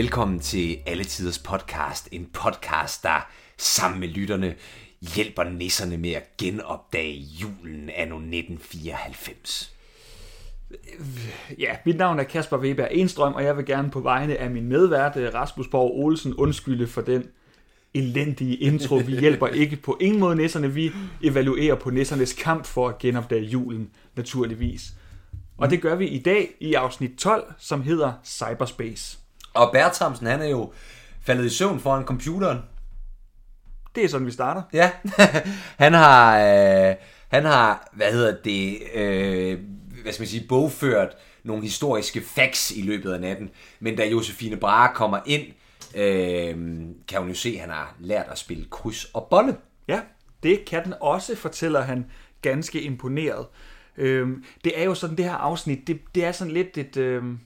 Velkommen til Alle Tiders Podcast, en podcast, der sammen med lytterne hjælper nisserne med at genopdage julen anno 1994. Ja, mit navn er Kasper Weber Enstrøm, og jeg vil gerne på vegne af min medvært øh, Rasmus Borg Olsen undskylde for den elendige intro. Vi hjælper ikke på ingen måde nisserne. Vi evaluerer på nissernes kamp for at genopdage julen, naturligvis. Og det gør vi i dag i afsnit 12, som hedder Cyberspace. Og Bertramsen, han er jo faldet i søvn foran computeren. Det er sådan, vi starter. Ja, han har, øh, han har, hvad hedder det, øh, hvad skal man sige, bogført nogle historiske facts i løbet af natten. Men da Josefine Brahe kommer ind, øh, kan hun jo se, at han har lært at spille kryds og bolle. Ja, det kan den også, fortæller han ganske imponeret. Øhm, det er jo sådan, det her afsnit, det, det er sådan lidt et... Øhm,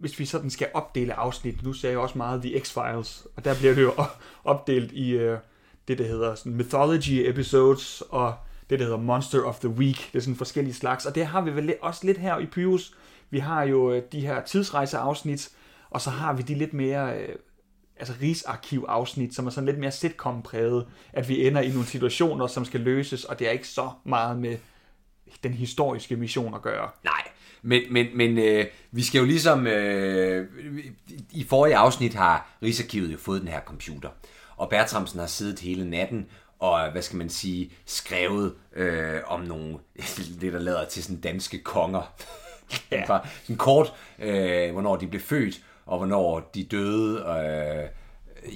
hvis vi sådan skal opdele afsnit, nu ser jeg også meget The X-Files, og der bliver det jo opdelt i øh, det, der hedder sådan Mythology Episodes, og det, der hedder Monster of the Week. Det er sådan forskellige slags, og det har vi vel også lidt her i Pyrus. Vi har jo øh, de her tidsrejseafsnit, og så har vi de lidt mere... Øh, altså Rigsarkiv-afsnit, som er sådan lidt mere sitcom-præget, at vi ender i nogle situationer, som skal løses, og det er ikke så meget med den historiske mission at gøre. Nej, men, men, men øh, vi skal jo ligesom... Øh, I forrige afsnit har Rigsarkivet jo fået den her computer. Og Bertramsen har siddet hele natten og, hvad skal man sige, skrevet øh, om nogle, det der lader til sådan danske konger. Ja. Bare sådan kort, øh, hvornår de blev født, og hvornår de døde. Øh,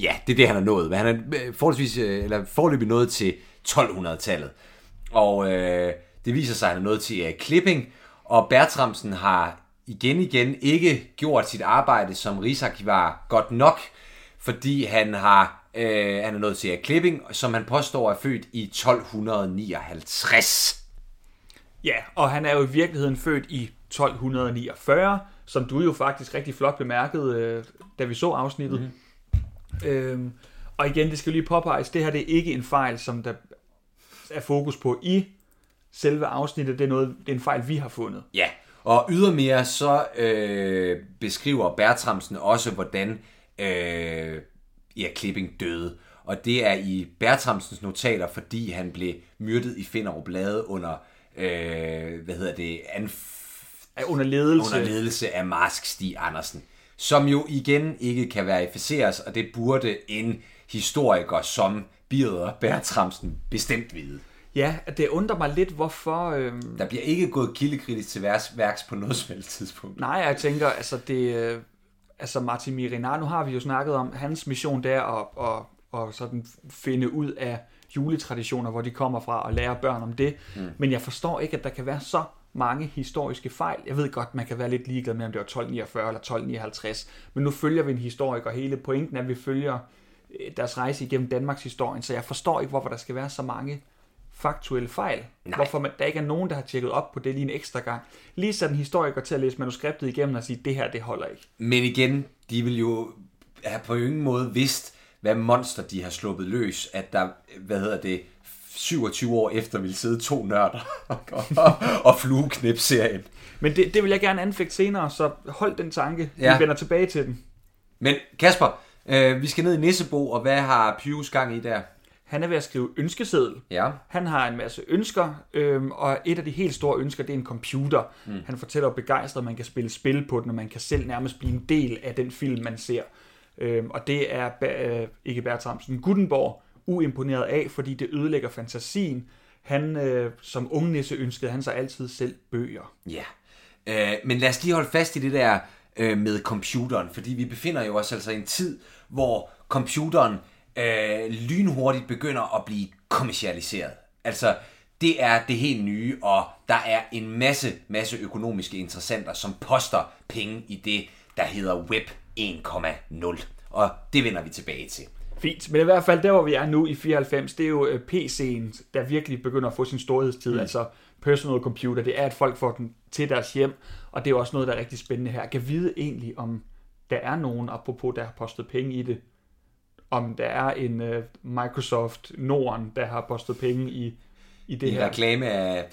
ja, det er det, han har nået. Men han er øh, forholdsvis, øh, eller forløbig nået til 1200-tallet. Og øh, det viser sig, at han er nået til uh, klipping, og Bertramsen har igen igen ikke gjort sit arbejde som rigsarkivar godt nok, fordi han har øh, han er nået til uh, klipping, som han påstår er født i 1259. Ja, og han er jo i virkeligheden født i 1249, som du jo faktisk rigtig flot bemærkede, øh, da vi så afsnittet. Mm-hmm. Øhm, og igen, det skal lige påpeges, det her det er ikke en fejl, som der er fokus på i selve afsnittet. Det er, noget, det er en fejl, vi har fundet. Ja, og ydermere så øh, beskriver Bertramsen også, hvordan øh, ja, Klipping døde. Og det er i Bertramsens notater, fordi han blev myrdet i Finderup Lade under, øh, hvad hedder det, anf- under ledelse. under ledelse af Marsk Stig Andersen. Som jo igen ikke kan verificeres, og det burde en historiker som Birger Bertramsen bestemt vide. Ja, det undrer mig lidt, hvorfor... Øhm... Der bliver ikke gået kildekritisk til værks, værks på noget som helst tidspunkt. Nej, jeg tænker, altså det... Øh, altså Martin Mirinar, nu har vi jo snakket om hans mission der at, at, at sådan finde ud af juletraditioner, hvor de kommer fra, og lære børn om det. Mm. Men jeg forstår ikke, at der kan være så mange historiske fejl. Jeg ved godt, man kan være lidt ligeglad med, om det var 1249 eller 1259, men nu følger vi en historiker. Hele pointen er, at vi følger øh, deres rejse igennem Danmarks historien, så jeg forstår ikke, hvorfor der skal være så mange faktuelle fejl. Nej. Hvorfor man, der ikke er nogen, der har tjekket op på det lige en ekstra gang. Lige så en historiker til at læse manuskriptet igennem og sige, det her, det holder ikke. Men igen, de vil jo have på ingen måde vidst, hvad monster de har sluppet løs, at der, hvad hedder det, 27 år efter vil sidde to nørder og, og, og flueknip serien. Men det, det vil jeg gerne anfægte senere, så hold den tanke. Ja. Vi vender tilbage til den. Men Kasper, øh, vi skal ned i Nissebo, og hvad har Pius gang i der? Han er ved at skrive ønskeseddel. Ja. Han har en masse ønsker, øhm, og et af de helt store ønsker, det er en computer. Mm. Han fortæller begejstret, at man kan spille spil på den, og man kan selv nærmest blive en del af den film, man ser. Øhm, og det er øh, ikke Bertramsen, Gutenborg uimponeret af, fordi det ødelægger fantasien. Han, øh, som ungnisse, ønskede han sig altid selv bøger. Ja, øh, men lad os lige holde fast i det der øh, med computeren, fordi vi befinder jo os altså i en tid, hvor computeren øh, lynhurtigt begynder at blive kommercialiseret. Altså, det er det helt nye, og der er en masse, masse økonomiske interessenter, som poster penge i det, der hedder Web 1,0. Og det vender vi tilbage til. Fint, men i hvert fald der, hvor vi er nu i 94, det er jo øh, PC'en, der virkelig begynder at få sin storhedstid, mm. altså personal computer. Det er, at folk får den til deres hjem, og det er også noget, der er rigtig spændende her. Jeg kan vide egentlig, om der er nogen, apropos der har postet penge i det, om der er en uh, Microsoft Norden, der har postet penge i, i det I her. reklame af,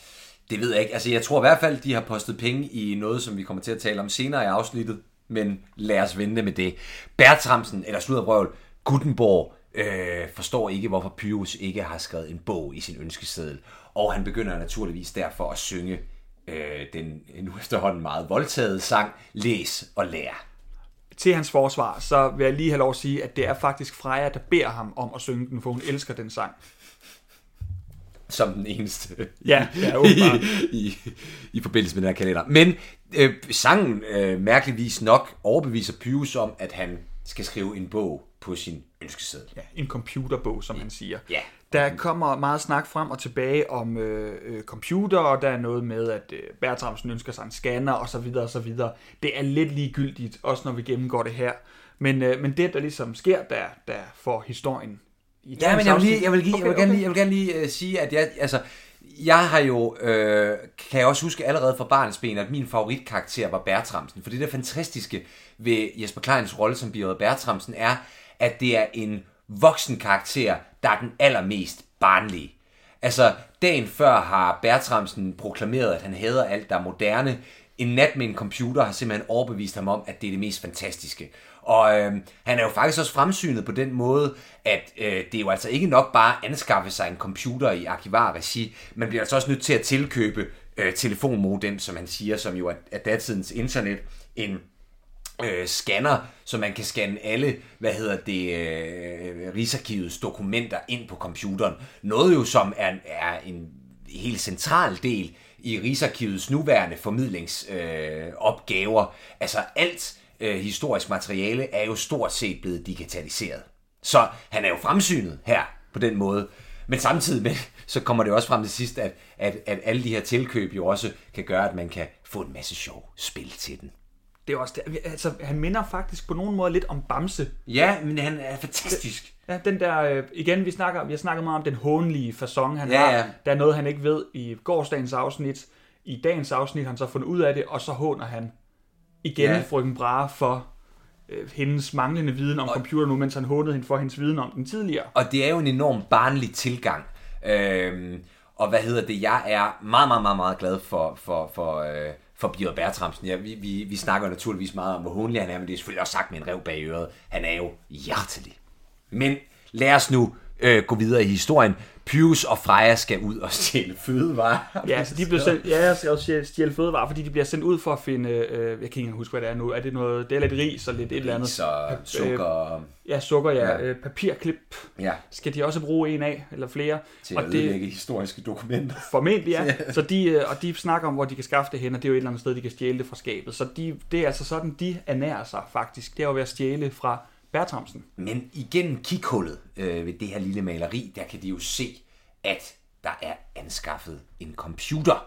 det ved jeg ikke. Altså jeg tror i hvert fald, de har postet penge i noget, som vi kommer til at tale om senere i afsnittet, men lad os vente med det. Bertramsen, eller Sludderbrøvl, Gutenborg, øh, forstår ikke, hvorfor Pyrus ikke har skrevet en bog i sin ønskeseddel. Og han begynder naturligvis derfor at synge øh, den nu efterhånden meget voldtaget sang, Læs og Lær. Til hans forsvar, så vil jeg lige have lov at sige, at det er faktisk Freja, der beder ham om at synge den, for hun elsker den sang. Som den eneste Ja, ja, i, åbenbart. i, i forbindelse med den her kalender. Men øh, sangen, øh, mærkeligvis nok, overbeviser Pyrus om, at han skal skrive en bog på sin ønskeseddel. Ja, en computerbog, som han siger. Ja. Der kommer meget snak frem og tilbage om øh, øh, computer, og der er noget med, at øh, Bertramsen ønsker sig en scanner, og så videre, og så videre. Det er lidt ligegyldigt, også når vi gennemgår det her. Men, øh, men det, der ligesom sker, der, der får historien i Ja, men jeg vil, lige, jeg vil, give, Okay, jeg vil gerne okay. lige, jeg vil gerne lige uh, sige, at jeg, altså, jeg har jo, øh, kan jeg også huske allerede fra barnets ben, at min favoritkarakter var Bertramsen. For det der fantastiske ved Jesper Kleins rolle som Birger Bertramsen er, at det er en voksen karakter, der er den allermest barnlige. Altså, dagen før har Bertramsen proklameret, at han hader alt, der er moderne. En nat med en computer har simpelthen overbevist ham om, at det er det mest fantastiske. Og øh, han er jo faktisk også fremsynet på den måde, at øh, det er jo altså ikke nok bare at anskaffe sig en computer i arkivarregi. Man bliver altså også nødt til at tilkøbe øh, telefonmodem, som han siger, som jo er, er datidens internet. En øh, scanner, så man kan scanne alle, hvad hedder det, øh, Rigsarkivets dokumenter ind på computeren. Noget jo, som er, er en helt central del i Rigsarkivets nuværende formidlingsopgaver. Øh, opgaver. altså alt øh, historisk materiale er jo stort set blevet digitaliseret. Så han er jo fremsynet her på den måde. Men samtidig med, så kommer det også frem til sidst, at, at, at alle de her tilkøb jo også kan gøre, at man kan få en masse sjov spil til den. Det er også det. Altså, han minder faktisk på nogen måde lidt om Bamse. Ja, men han er fantastisk. Ja, den der, øh, igen, vi snakker, vi har snakket meget om den hånlige fasong, han Ja, har. ja. Der er noget, han ikke ved i gårdsdagens afsnit. I dagens afsnit han så fundet ud af det, og så håner han igen Ja. frøken Brahe for øh, hendes manglende viden om computer nu, mens han hånede hende for hendes viden om den tidligere. Og det er jo en enorm barnlig tilgang. Øhm, og hvad hedder det? Jeg er meget, meget, meget, meget glad for, for, for, øh, for Bjørn Bertramsen. Ja, vi, vi, vi snakker naturligvis meget om, hvor hunlig han er, men det er selvfølgelig også sagt med en rev bag øret. Han er jo hjertelig. Men lad os nu øh, gå videre i historien. Pius og Freja skal ud og stjæle fødevarer. Ja, så de bliver sendt, ja, jeg skal også stjæle- fødevarer, fordi de bliver sendt ud for at finde, øh, jeg kan ikke engang huske, hvad det er nu. Er det noget, det er lidt ris og lidt et eller andet. Så sukker Ja, sukker, ja. Ja. Øh, papirklip ja, skal de også bruge en af, eller flere. til og at det, historiske dokumenter. Formentlig, ja. Så de, øh, og de snakker om, hvor de kan skaffe det hen, og det er jo et eller andet sted, de kan stjæle det fra skabet. Så de, det er altså sådan, de ernærer sig faktisk. Det er jo ved at stjæle fra Bertramsen. Men igennem kikhullet øh, ved det her lille maleri, der kan de jo se, at der er anskaffet en computer.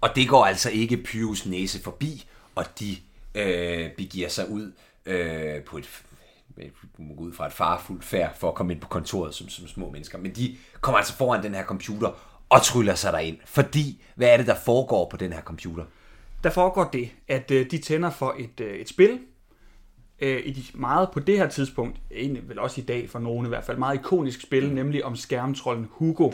Og det går altså ikke Pyrus næse forbi, og de øh, begiver sig ud øh, på et gå ud fra et farfuldt færd for at komme ind på kontoret som, som små mennesker. Men de kommer altså foran den her computer og tryller sig derind. Fordi, hvad er det, der foregår på den her computer? Der foregår det, at øh, de tænder for et, øh, et spil. Øh, et meget på det her tidspunkt, egentlig vel også i dag for nogen i hvert fald, meget ikonisk spil, nemlig om skærmtrollen Hugo.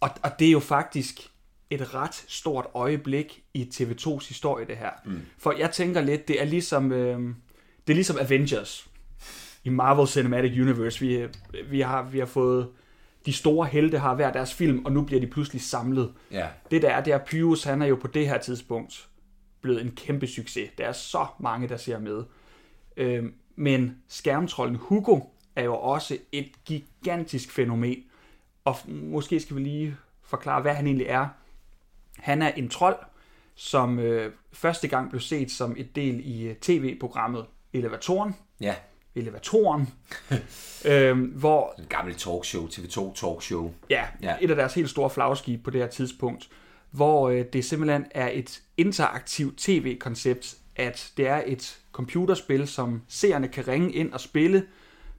Og, og det er jo faktisk et ret stort øjeblik i TV2's historie, det her. Mm. For jeg tænker lidt, det er ligesom, øh, det er ligesom Avengers i Marvel Cinematic Universe. Vi, vi, har, vi har fået, de store helte har hver deres film, og nu bliver de pludselig samlet. Ja. Det der er, det er Pyrus, han er jo på det her tidspunkt blevet en kæmpe succes. Der er så mange, der ser med. Øhm, men skærmtrollen Hugo er jo også et gigantisk fænomen. Og måske skal vi lige forklare, hvad han egentlig er. Han er en trold, som øh, første gang blev set som et del i øh, tv-programmet Elevatoren. Ja, Elevatoren. øhm, hvor en gammel talkshow, TV2 talkshow. Ja, Ja. ja, et af deres helt store flagskib på det her tidspunkt, hvor øh, det simpelthen er et interaktivt tv-koncept, at det er et computerspil, som seerne kan ringe ind og spille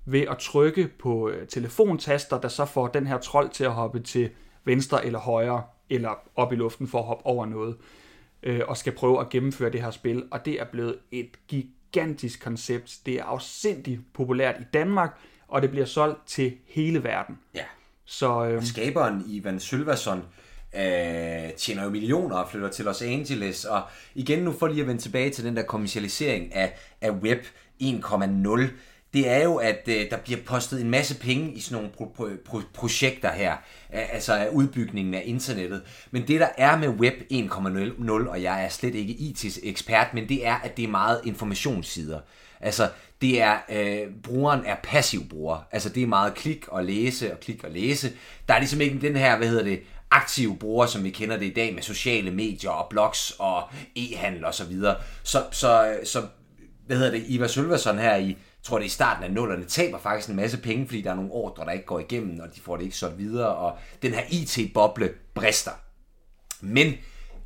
ved at trykke på øh, telefontaster, der så får den her trold til at hoppe til venstre eller højre, eller op i luften for at hoppe over noget, øh, og skal prøve at gennemføre det her spil. Og det er blevet et gigantisk koncept. Det er afsindigt populært i Danmark, og det bliver solgt til hele verden. Ja. Så øh, Skaberen Ivan Sylvason, øh, tjener jo millioner og flytter til Los Angeles. Og igen nu for lige at vende tilbage til den der kommercialisering af, af web 1,0, det er jo, at øh, der bliver postet en masse penge i sådan nogle pro- pro- pro- projekter her, altså af udbygningen af internettet. Men det, der er med Web 1.0, og jeg er slet ikke IT-ekspert, men det er, at det er meget informationssider. Altså, det er, øh, brugeren er passiv bruger. Altså, det er meget klik og læse og klik og læse. Der er ligesom ikke den her, hvad hedder det, aktive brugere, som vi kender det i dag med sociale medier og blogs og e-handel og så videre. Så, så, så hvad hedder det, Ivar Sølverson her i, tror det er i starten af nullerne, taber faktisk en masse penge, fordi der er nogle ordre, der ikke går igennem, og de får det ikke så videre, og den her IT-boble brister. Men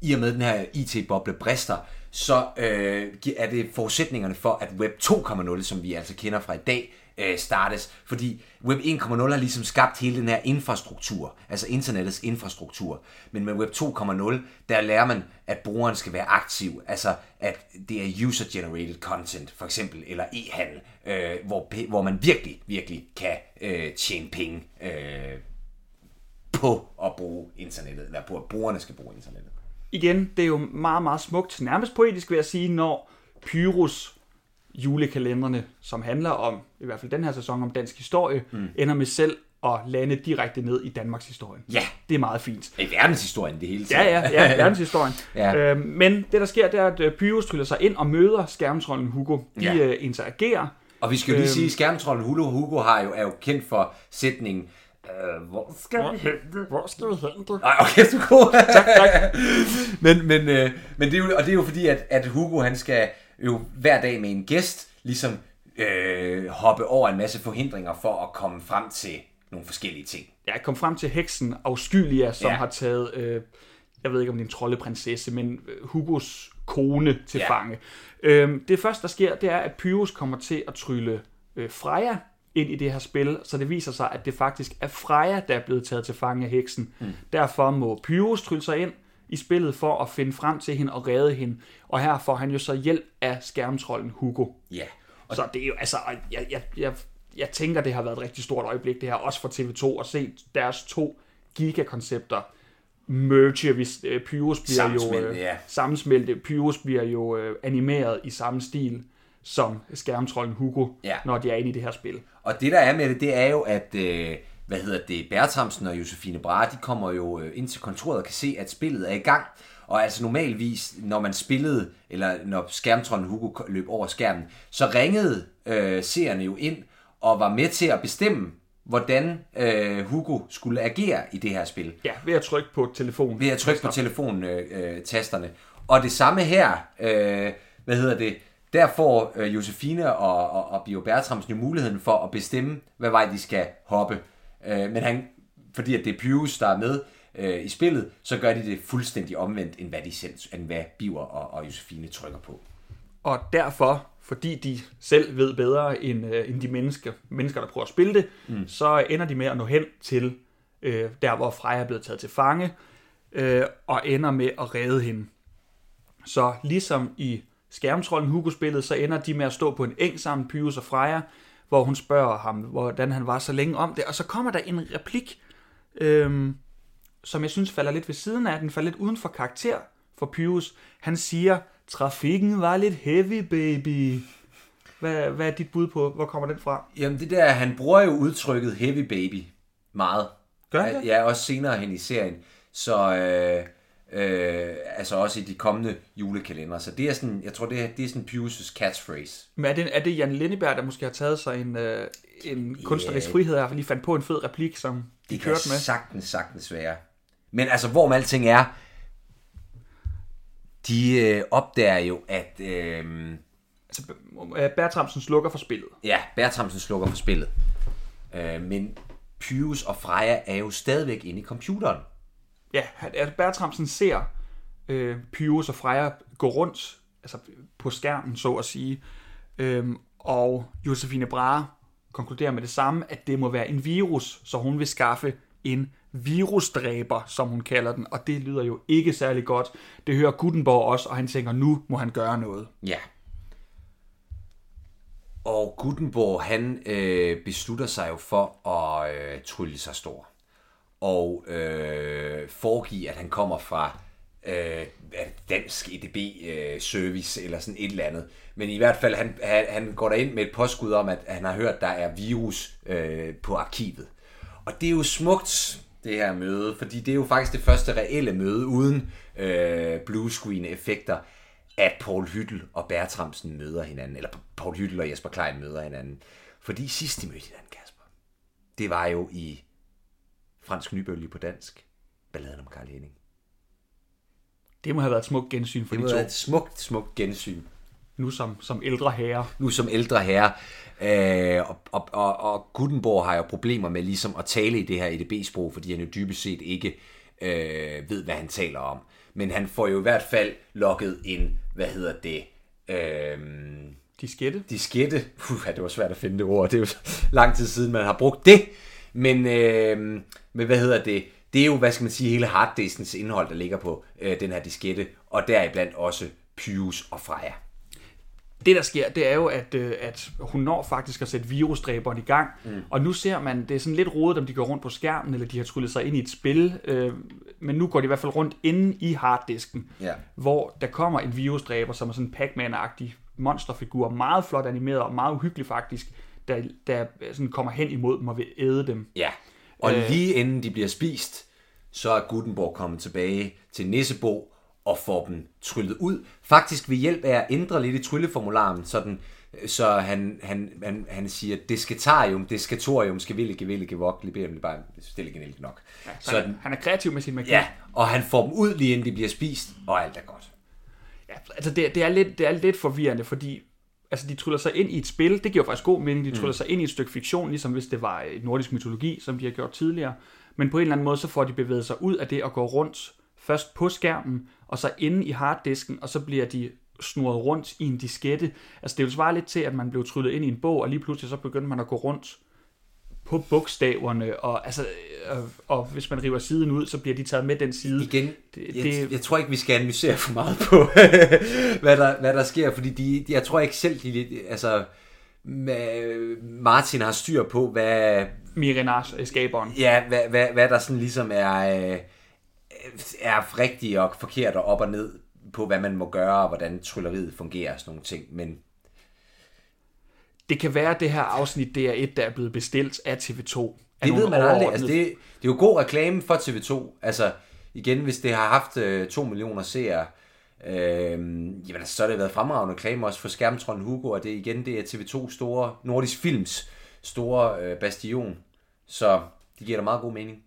i og med den her IT-boble brister, så øh, er det forudsætningerne for, at Web 2.0, som vi altså kender fra i dag, øh, startes. Fordi Web 1.0 har ligesom skabt hele den her infrastruktur, altså internettets infrastruktur. Men med Web 2.0, der lærer man, at brugeren skal være aktiv, altså at det er user-generated content, for eksempel, eller e-handel, øh, hvor, hvor man virkelig, virkelig kan øh, tjene penge øh, på at bruge internettet, eller på at brugerne skal bruge internettet. Igen, det er jo meget, meget smukt, nærmest poetisk vil jeg sige, når Pyrus julekalenderne, som handler om, i hvert fald den her sæson, om dansk historie, mm. ender med selv at lande direkte ned i Danmarks historie. Ja. Det er meget fint. I verdenshistorien det hele Ja, ja, ja, verdenshistorien. Ja. Øhm, men det, der sker, det er, at øh, Pyrus tryller sig ind og møder skærmtrollen Hugo. De Ja. øh, interagerer. Og vi skal jo lige Øhm. sige, at skærmtrollen Hugo, Hugo har jo, er jo kendt for sætningen, øh, hvor skal vi hen? Hvor skal vi hen, du? Nej, okay, du er god. Tak, tak. men, men, øh, men det er jo, og det er jo fordi, at, at Hugo han skal jo hver dag med en gæst ligesom øh, hoppe over en masse forhindringer for at komme frem til nogle forskellige ting. Jeg kom frem til heksen Auskylia, som Ja. ja. har taget, øh, jeg ved ikke om det er en troldeprinsesse, men øh, Hugos kone til Ja. ja. fange. Øhm, det første, der sker, det er, at Pyrus kommer til at trylle øh, Freja ind i det her spil, så det viser sig, at det faktisk er Freja, der er blevet taget til fange af heksen. Mm. Derfor må Pyrus trylle sig ind i spillet for at finde frem til hende og redde hende. Og her får han jo så hjælp af skærmtrollen Hugo. Ja. Og så det er jo, altså, jeg, jeg, jeg, jeg tænker, det har været et rigtig stort øjeblik, det her, også for TV2, at se deres to gigakoncepter merge, hvis øh, Pyrus bliver jo Sammensmelte, øh, ja. sammensmelte. Pyrus bliver jo øh, animeret i samme stil som skærmtrollen Hugo, Ja. når de er inde i det her spil. Og det der er med det, det er jo, at øh, hvad hedder det, Bertramsen og Josefine Brahe, de kommer jo øh, ind til kontoret og kan se, at spillet er i gang. Og altså normalvis, når man spillede, eller når skærmtrollen Hugo løb over skærmen, så ringede øh, seerne jo ind og var med til at bestemme, hvordan øh, Hugo skulle agere i det her spil. Ja, ved at trykke på telefonen. Ved at trykke på telefontasterne. Øh, tasterne. og det samme her, øh, hvad hedder det, der får øh, Josefine og, og, og Bio Bertramsen jo muligheden for at bestemme, hvad vej de skal hoppe. Øh, men han, fordi at det er Pius, der er med øh, i spillet, så gør de det fuldstændig omvendt, end hvad, de selv, end hvad Biver og, og Josefine trykker på. Og derfor, fordi de selv ved bedre end, øh, end de mennesker, mennesker, der prøver at spille det, mm. så ender de med at nå hen til øh, der, hvor Freja er blevet taget til fange, øh, og ender med at redde hende. Så ligesom i skærmtrollen Hugo-spillet, så ender de med at stå på en eng sammen, Pyrus og Freja, hvor hun spørger ham, hvordan han var så længe om det. Og så kommer der en replik, øh, som jeg synes falder lidt ved siden af, den falder lidt uden for karakter for Pyrus. Han siger, trafikken var lidt heavy, baby. Hvad, hvad er dit bud på, hvor kommer den fra? Jamen det der, han bruger jo udtrykket heavy baby meget. Gør han det? Ja, også senere hen i serien. Så øh, øh, altså også i de kommende julekalender. Så det er sådan, jeg tror, det er, det er sådan Pius' catchphrase. Men er det, er det Jan Lindeberg, der måske har taget sig en, øh, en kunstnerisk frihed og lige fandt på en fed replik, som de Det kan kørte med? sagtens, sagtens være. Men altså, hvor med alting er, de øh, opdager jo, at øh, Altså, øh, Bertramsen slukker for spillet. ja, Bertramsen slukker for spillet. Øh, men Pius og Freja er jo stadigvæk inde i computeren. Ja, at Bertramsen ser øh, Pyrus og Freja gå rundt, altså på skærmen, så at sige. Øhm, og Josefine Brahe konkluderer med det samme, at det må være en virus, så hun vil skaffe en virusdræber, som hun kalder den, og det lyder jo ikke særlig godt. Det hører Gutenberg også, og han tænker, nu må han gøre noget. Ja. Og Gutenberg, han øh, beslutter sig jo for at øh, trylle sig stor og øh, foregive, at han kommer fra øh, dansk EDB-service øh, eller sådan et eller andet. Men i hvert fald, han, han, han går ind med et påskud om, at han har hørt, der er virus øh, på arkivet. Og det er jo smukt, det her møde, fordi det er jo faktisk det første reelle møde uden øh, bluescreen-effekter, at Paul Hyttel og Bertramsen møder hinanden, eller Paul Hyttel og Jesper Klein møder hinanden. Fordi sidst de mødte hinanden, Kasper, det var jo i Fransk Nybølge på dansk, balladen om Karl Henning. Det må have været et smukt gensyn for det de to. Det et smukt, smukt gensyn. Nu som, som ældre herre. Nu som ældre herre. Øh, og, og, og, og Gutenborg har jo problemer med ligesom at tale i det her EDB-sprog, fordi han jo dybest set ikke øh, ved, hvad han taler om. Men han får jo i hvert fald lukket en, hvad hedder det, øh, diskette. Diskette. Puh, det var svært at finde det ord. Det er jo lang tid siden, man har brugt det. Men, øh, men hvad hedder det? Det er jo, hvad skal man sige, hele harddiskens indhold, der ligger på øh, den her diskette, og deriblandt også Pius og Freja. Det, der sker, det er jo, at, øh, at hun når faktisk at sætte virusdræberen i gang, mm. og nu ser man, det er sådan lidt rodet, om de går rundt på skærmen, eller de har tryllet sig ind i et spil, øh, men nu går de i hvert fald rundt inde i harddisken, ja. hvor der kommer en virusdræber, som er sådan en Pac-Man-agtig monsterfigur, meget flot animeret og meget uhyggelig faktisk, der, der sådan kommer hen imod dem og vil æde dem. Ja, og øh, lige inden de bliver spist, så er Gutenborg kommet tilbage til Nissebo og får dem tryllet ud. Faktisk ved hjælp af at ændre lidt i trylleformularen, sådan, så han, han, han, han siger, desketarium, deskatorium, skal ville, geville, gevok, libere dem bare stille nok. Ja, så sådan, han, han er kreativ med sin magi. Ja, og han får dem ud lige inden de bliver spist, og alt er godt. Ja, altså det, det, er lidt, det er lidt forvirrende, fordi altså de tryller sig ind i et spil, det giver faktisk god mening, de tryller mm. sig ind i et stykke fiktion, ligesom hvis det var et nordisk mytologi, som de har gjort tidligere, men på en eller anden måde, så får de bevæget sig ud af det at gå rundt, først på skærmen, og så inde i harddisken, og så bliver de snurret rundt i en diskette. Altså det vil svare lidt til, at man blev tryllet ind i en bog, og lige pludselig så begyndte man at gå rundt på bogstaverne, og, altså, og, øh, og hvis man river siden ud, så bliver de taget med den side. Igen, det, jeg, det, jeg tror ikke, vi skal analysere for meget på, hvad, der, hvad der sker, fordi de, de, jeg tror ikke selv, de, altså, Martin har styr på, hvad... Mirinars skaberen. Ja, hvad, hvad, hvad der sådan ligesom er, øh, er rigtigt og forkert og op og ned på, hvad man må gøre, og hvordan trylleriet fungerer og sådan nogle ting, men det kan være, at det her afsnit, det er et, der er blevet bestilt af TV2. Af det ved man aldrig. Altså, det, det er jo god reklame for TV2. Altså, igen, hvis det har haft øh, 2 millioner seere, øh, jamen, altså, så har det været fremragende reklame også for Skærmtrollen Hugo, og det igen, det er TV2 store, Nordisk Films store øh, bastion. Så det giver da meget god mening.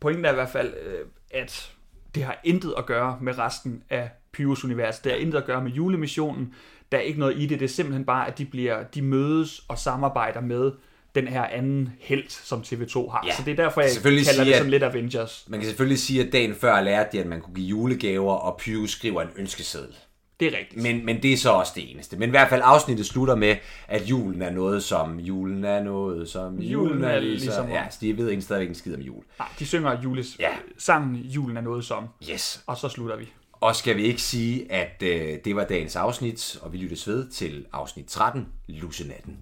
Pointen er i hvert fald, øh, at det har intet at gøre med resten af Pyrus univers. Det har intet at gøre med julemissionen. Der er ikke noget i det. Det er simpelthen bare, at de, bliver, de mødes og samarbejder med den her anden held, som TV2 har. Ja, så det er derfor, jeg kalder sige, det sådan lidt Avengers. Man kan selvfølgelig sige, at dagen før lærte de, at man kunne give julegaver, og Pyrus skriver en ønskeseddel. Det er rigtigt. Men, men det er så også det eneste. Men i hvert fald afsnittet slutter med, at julen er noget som, julen er noget som, julen er ligesom... ligesom ja, så de ved ikke stadigvæk en skid om jul. Nej, de synger jules, ja. sangen julen er noget som. Yes. Og så slutter vi. Og skal vi ikke sige, at øh, det var dagens afsnit, og vi lyttes ved til afsnit 13, Lusenatten.